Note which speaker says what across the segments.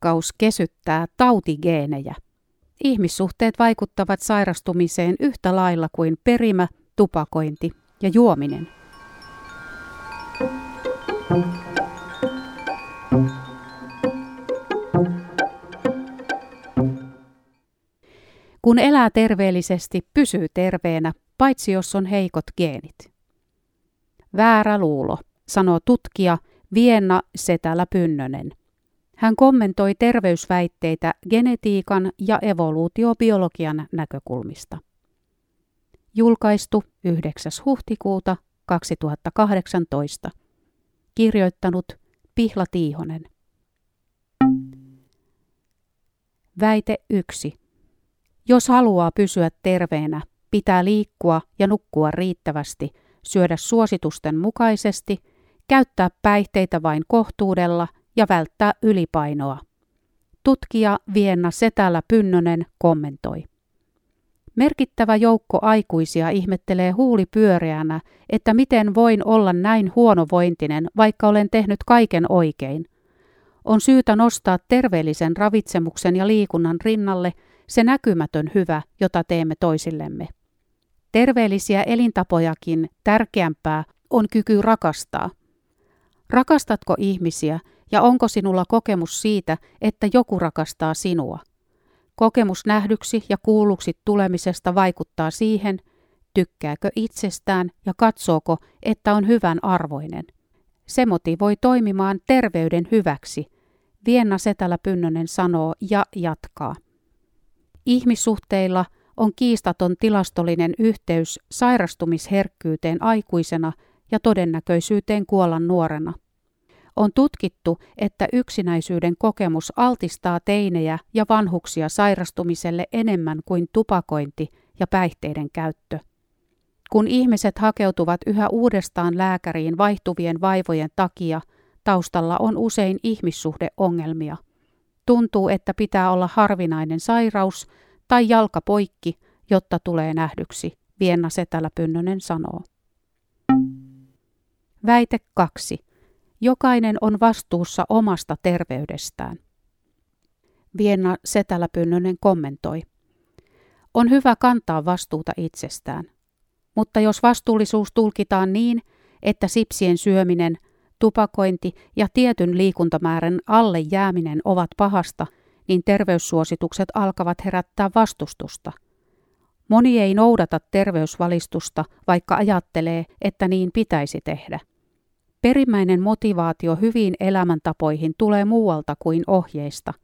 Speaker 1: rakkaus kesyttää tautigeenejä. Ihmissuhteet vaikuttavat sairastumiseen yhtä lailla kuin perimä, tupakointi ja juominen. Kun elää terveellisesti, pysyy terveenä, paitsi jos on heikot geenit. Väärä luulo, sanoo tutkija Vienna Setälä Pynnönen. Hän kommentoi terveysväitteitä genetiikan ja evoluutiobiologian näkökulmista. Julkaistu 9. huhtikuuta 2018. Kirjoittanut Pihla Tiihonen. Väite 1. Jos haluaa pysyä terveenä, pitää liikkua ja nukkua riittävästi, syödä suositusten mukaisesti, käyttää päihteitä vain kohtuudella ja välttää ylipainoa. Tutkija Vienna Setälä Pynnönen kommentoi. Merkittävä joukko aikuisia ihmettelee huuli pyöreänä, että miten voin olla näin huonovointinen, vaikka olen tehnyt kaiken oikein. On syytä nostaa terveellisen ravitsemuksen ja liikunnan rinnalle se näkymätön hyvä, jota teemme toisillemme. Terveellisiä elintapojakin tärkeämpää on kyky rakastaa. Rakastatko ihmisiä ja onko sinulla kokemus siitä, että joku rakastaa sinua? Kokemus nähdyksi ja kuulluksi tulemisesta vaikuttaa siihen, tykkääkö itsestään ja katsooko, että on hyvän arvoinen. Se motivoi toimimaan terveyden hyväksi, Vienna Setälä Pynnönen sanoo ja jatkaa. Ihmissuhteilla on kiistaton tilastollinen yhteys sairastumisherkkyyteen aikuisena ja todennäköisyyteen kuolla nuorena. On tutkittu, että yksinäisyyden kokemus altistaa teinejä ja vanhuksia sairastumiselle enemmän kuin tupakointi ja päihteiden käyttö. Kun ihmiset hakeutuvat yhä uudestaan lääkäriin vaihtuvien vaivojen takia, taustalla on usein ihmissuhdeongelmia. Tuntuu, että pitää olla harvinainen sairaus tai jalka poikki, jotta tulee nähdyksi, Vienna Setälä Pynnönen sanoo. Väite 2. Jokainen on vastuussa omasta terveydestään. Vienna Setälä Pynnönen kommentoi. On hyvä kantaa vastuuta itsestään. Mutta jos vastuullisuus tulkitaan niin, että sipsien syöminen, tupakointi ja tietyn liikuntamäärän alle jääminen ovat pahasta, niin terveyssuositukset alkavat herättää vastustusta. Moni ei noudata terveysvalistusta, vaikka ajattelee, että niin pitäisi tehdä. Perimmäinen motivaatio hyviin elämäntapoihin tulee muualta kuin ohjeista.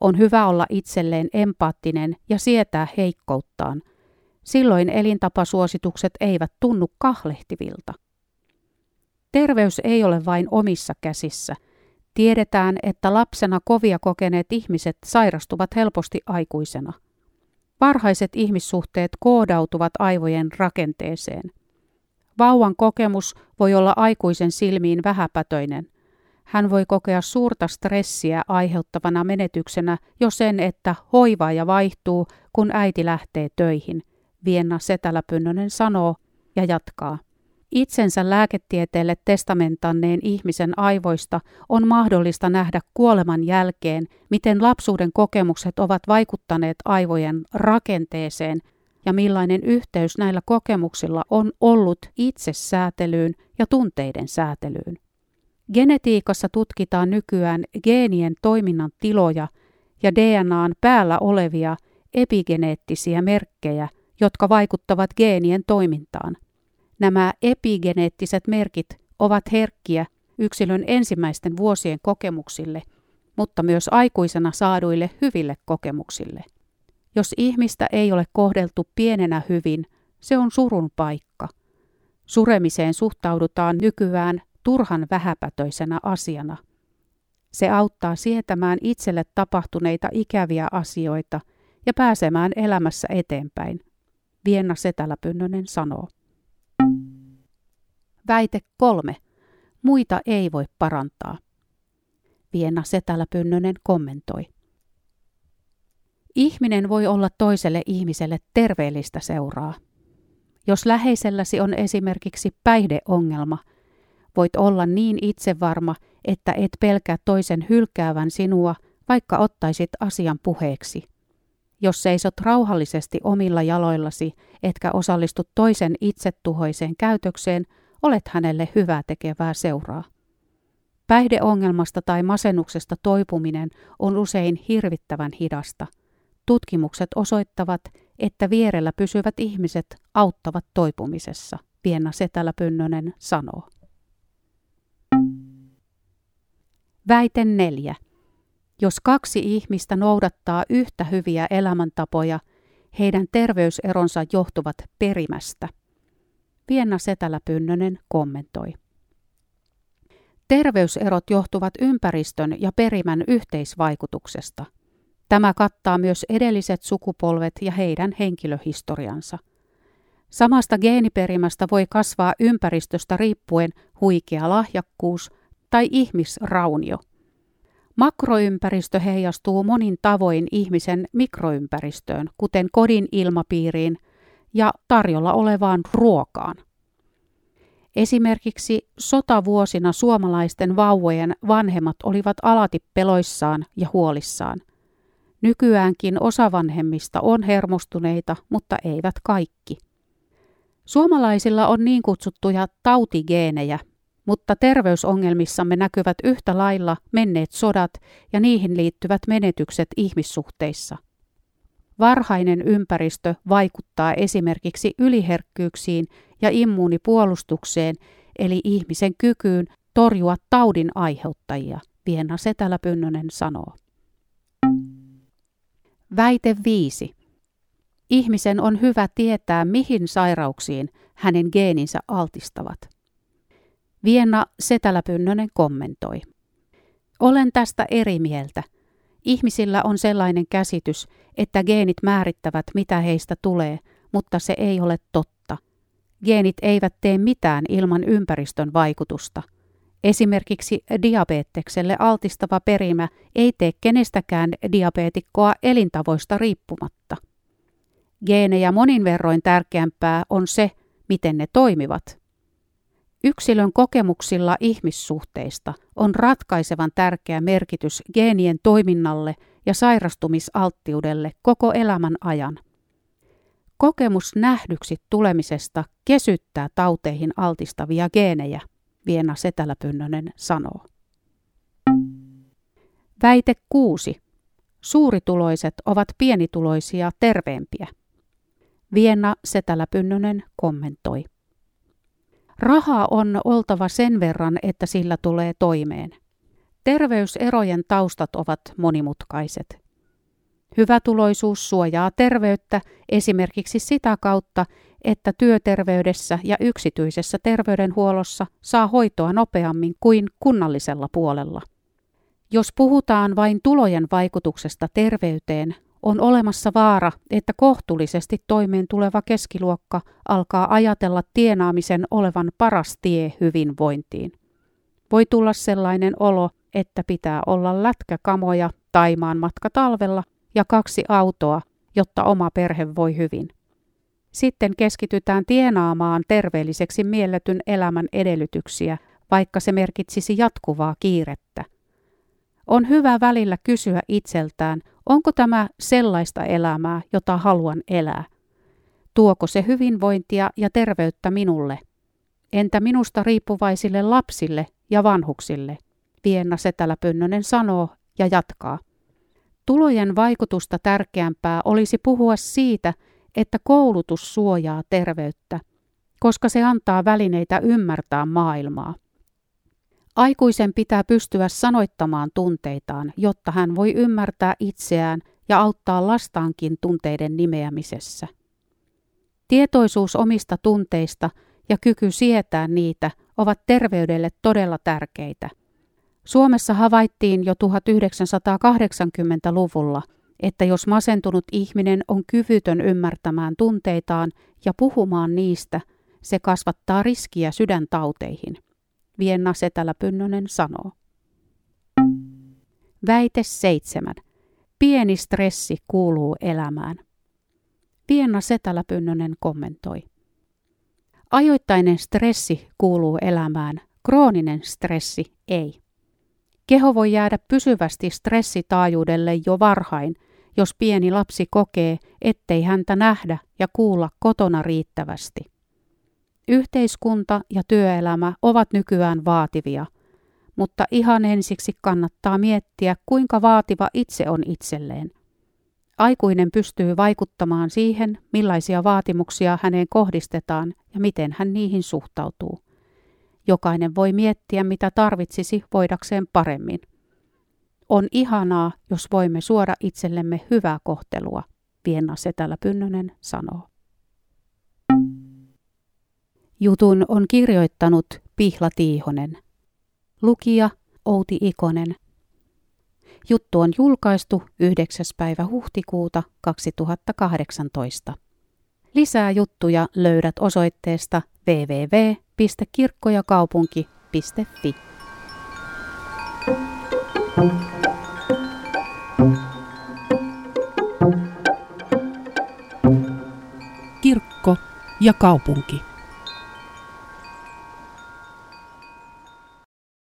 Speaker 1: On hyvä olla itselleen empaattinen ja sietää heikkouttaan. Silloin elintapasuositukset eivät tunnu kahlehtivilta. Terveys ei ole vain omissa käsissä. Tiedetään, että lapsena kovia kokeneet ihmiset sairastuvat helposti aikuisena. Varhaiset ihmissuhteet koodautuvat aivojen rakenteeseen. Vauvan kokemus voi olla aikuisen silmiin vähäpätöinen. Hän voi kokea suurta stressiä aiheuttavana menetyksenä jo sen, että hoivaaja vaihtuu, kun äiti lähtee töihin. Vienna Setäläpynnönen sanoo ja jatkaa. Itsensä lääketieteelle testamentanneen ihmisen aivoista on mahdollista nähdä kuoleman jälkeen, miten lapsuuden kokemukset ovat vaikuttaneet aivojen rakenteeseen ja millainen yhteys näillä kokemuksilla on ollut itsesäätelyyn ja tunteiden säätelyyn. Genetiikassa tutkitaan nykyään geenien toiminnan tiloja ja DNAn päällä olevia epigeneettisiä merkkejä, jotka vaikuttavat geenien toimintaan. Nämä epigeneettiset merkit ovat herkkiä yksilön ensimmäisten vuosien kokemuksille, mutta myös aikuisena saaduille hyville kokemuksille. Jos ihmistä ei ole kohdeltu pienenä hyvin, se on surun paikka. Suremiseen suhtaudutaan nykyään turhan vähäpätöisenä asiana. Se auttaa sietämään itselle tapahtuneita ikäviä asioita ja pääsemään elämässä eteenpäin, Vienna Setäläpynnönen sanoo. Väite kolme. Muita ei voi parantaa. Vienna Setäläpynnönen kommentoi. Ihminen voi olla toiselle ihmiselle terveellistä seuraa. Jos läheiselläsi on esimerkiksi päihdeongelma, voit olla niin itsevarma, että et pelkää toisen hylkäävän sinua, vaikka ottaisit asian puheeksi. Jos seisot rauhallisesti omilla jaloillasi, etkä osallistu toisen itsetuhoiseen käytökseen, olet hänelle hyvää tekevää seuraa. Päihdeongelmasta tai masennuksesta toipuminen on usein hirvittävän hidasta. Tutkimukset osoittavat, että vierellä pysyvät ihmiset auttavat toipumisessa, Vienna Setälä Pynnönen sanoo. Väite 4. Jos kaksi ihmistä noudattaa yhtä hyviä elämäntapoja, heidän terveyseronsa johtuvat perimästä. Vienna Setälä Pynnönen kommentoi. Terveyserot johtuvat ympäristön ja perimän yhteisvaikutuksesta. Tämä kattaa myös edelliset sukupolvet ja heidän henkilöhistoriansa. Samasta geeniperimästä voi kasvaa ympäristöstä riippuen huikea lahjakkuus tai ihmisraunio. Makroympäristö heijastuu monin tavoin ihmisen mikroympäristöön, kuten kodin ilmapiiriin ja tarjolla olevaan ruokaan. Esimerkiksi sotavuosina suomalaisten vauvojen vanhemmat olivat alati peloissaan ja huolissaan. Nykyäänkin osa vanhemmista on hermostuneita, mutta eivät kaikki. Suomalaisilla on niin kutsuttuja tautigeenejä, mutta terveysongelmissamme näkyvät yhtä lailla menneet sodat ja niihin liittyvät menetykset ihmissuhteissa. Varhainen ympäristö vaikuttaa esimerkiksi yliherkkyyksiin ja immuunipuolustukseen, eli ihmisen kykyyn torjua taudin aiheuttajia, Vienna Setälä Pynnönen sanoo. Väite 5. Ihmisen on hyvä tietää, mihin sairauksiin hänen geeninsä altistavat. Vienna Setälä Pynnönen kommentoi. Olen tästä eri mieltä. Ihmisillä on sellainen käsitys, että geenit määrittävät, mitä heistä tulee, mutta se ei ole totta. Geenit eivät tee mitään ilman ympäristön vaikutusta. Esimerkiksi diabetekselle altistava perimä ei tee kenestäkään diabeetikkoa elintavoista riippumatta. Geenejä monin verroin tärkeämpää on se, miten ne toimivat. Yksilön kokemuksilla ihmissuhteista on ratkaisevan tärkeä merkitys geenien toiminnalle ja sairastumisalttiudelle koko elämän ajan. Kokemus nähdyksi tulemisesta kesyttää tauteihin altistavia geenejä, Viena Setäläpynnönen sanoo. Väite 6. Suurituloiset ovat pienituloisia terveempiä. Vienna Setäläpynnönen kommentoi. Rahaa on oltava sen verran, että sillä tulee toimeen. Terveyserojen taustat ovat monimutkaiset. Hyvätuloisuus suojaa terveyttä esimerkiksi sitä kautta, että työterveydessä ja yksityisessä terveydenhuollossa saa hoitoa nopeammin kuin kunnallisella puolella. Jos puhutaan vain tulojen vaikutuksesta terveyteen, on olemassa vaara, että kohtuullisesti toimeen tuleva keskiluokka alkaa ajatella tienaamisen olevan paras tie hyvinvointiin. Voi tulla sellainen olo, että pitää olla lätkäkamoja Taimaan matka talvella ja kaksi autoa, jotta oma perhe voi hyvin. Sitten keskitytään tienaamaan terveelliseksi mielletyn elämän edellytyksiä, vaikka se merkitsisi jatkuvaa kiirettä. On hyvä välillä kysyä itseltään, onko tämä sellaista elämää, jota haluan elää? Tuoko se hyvinvointia ja terveyttä minulle? Entä minusta riippuvaisille lapsille ja vanhuksille? Vienna Setälä Pönnönen sanoo ja jatkaa. Tulojen vaikutusta tärkeämpää olisi puhua siitä, että koulutus suojaa terveyttä, koska se antaa välineitä ymmärtää maailmaa. Aikuisen pitää pystyä sanoittamaan tunteitaan, jotta hän voi ymmärtää itseään ja auttaa lastaankin tunteiden nimeämisessä. Tietoisuus omista tunteista ja kyky sietää niitä ovat terveydelle todella tärkeitä. Suomessa havaittiin jo 1980-luvulla, että jos masentunut ihminen on kyvytön ymmärtämään tunteitaan ja puhumaan niistä, se kasvattaa riskiä sydäntauteihin. Vienna Setälä Pynnönen sanoo. Väite 7. Pieni stressi kuuluu elämään. Vienna Setälä Pynnönen kommentoi. Ajoittainen stressi kuuluu elämään, krooninen stressi ei. Keho voi jäädä pysyvästi stressitaajuudelle jo varhain, jos pieni lapsi kokee, ettei häntä nähdä ja kuulla kotona riittävästi. Yhteiskunta ja työelämä ovat nykyään vaativia, mutta ihan ensiksi kannattaa miettiä, kuinka vaativa itse on itselleen. Aikuinen pystyy vaikuttamaan siihen, millaisia vaatimuksia häneen kohdistetaan ja miten hän niihin suhtautuu. Jokainen voi miettiä, mitä tarvitsisi voidakseen paremmin. On ihanaa, jos voimme suoda itsellemme hyvää kohtelua, Vienna Setälä Pynnönen sanoo. Jutun on kirjoittanut Pihla Tiihonen. Lukija Outi Ikonen. Juttu on julkaistu 9. päivä huhtikuuta 2018. Lisää juttuja löydät osoitteesta www.kirkkojakaupunki.fi. Kirkko ja kaupunki.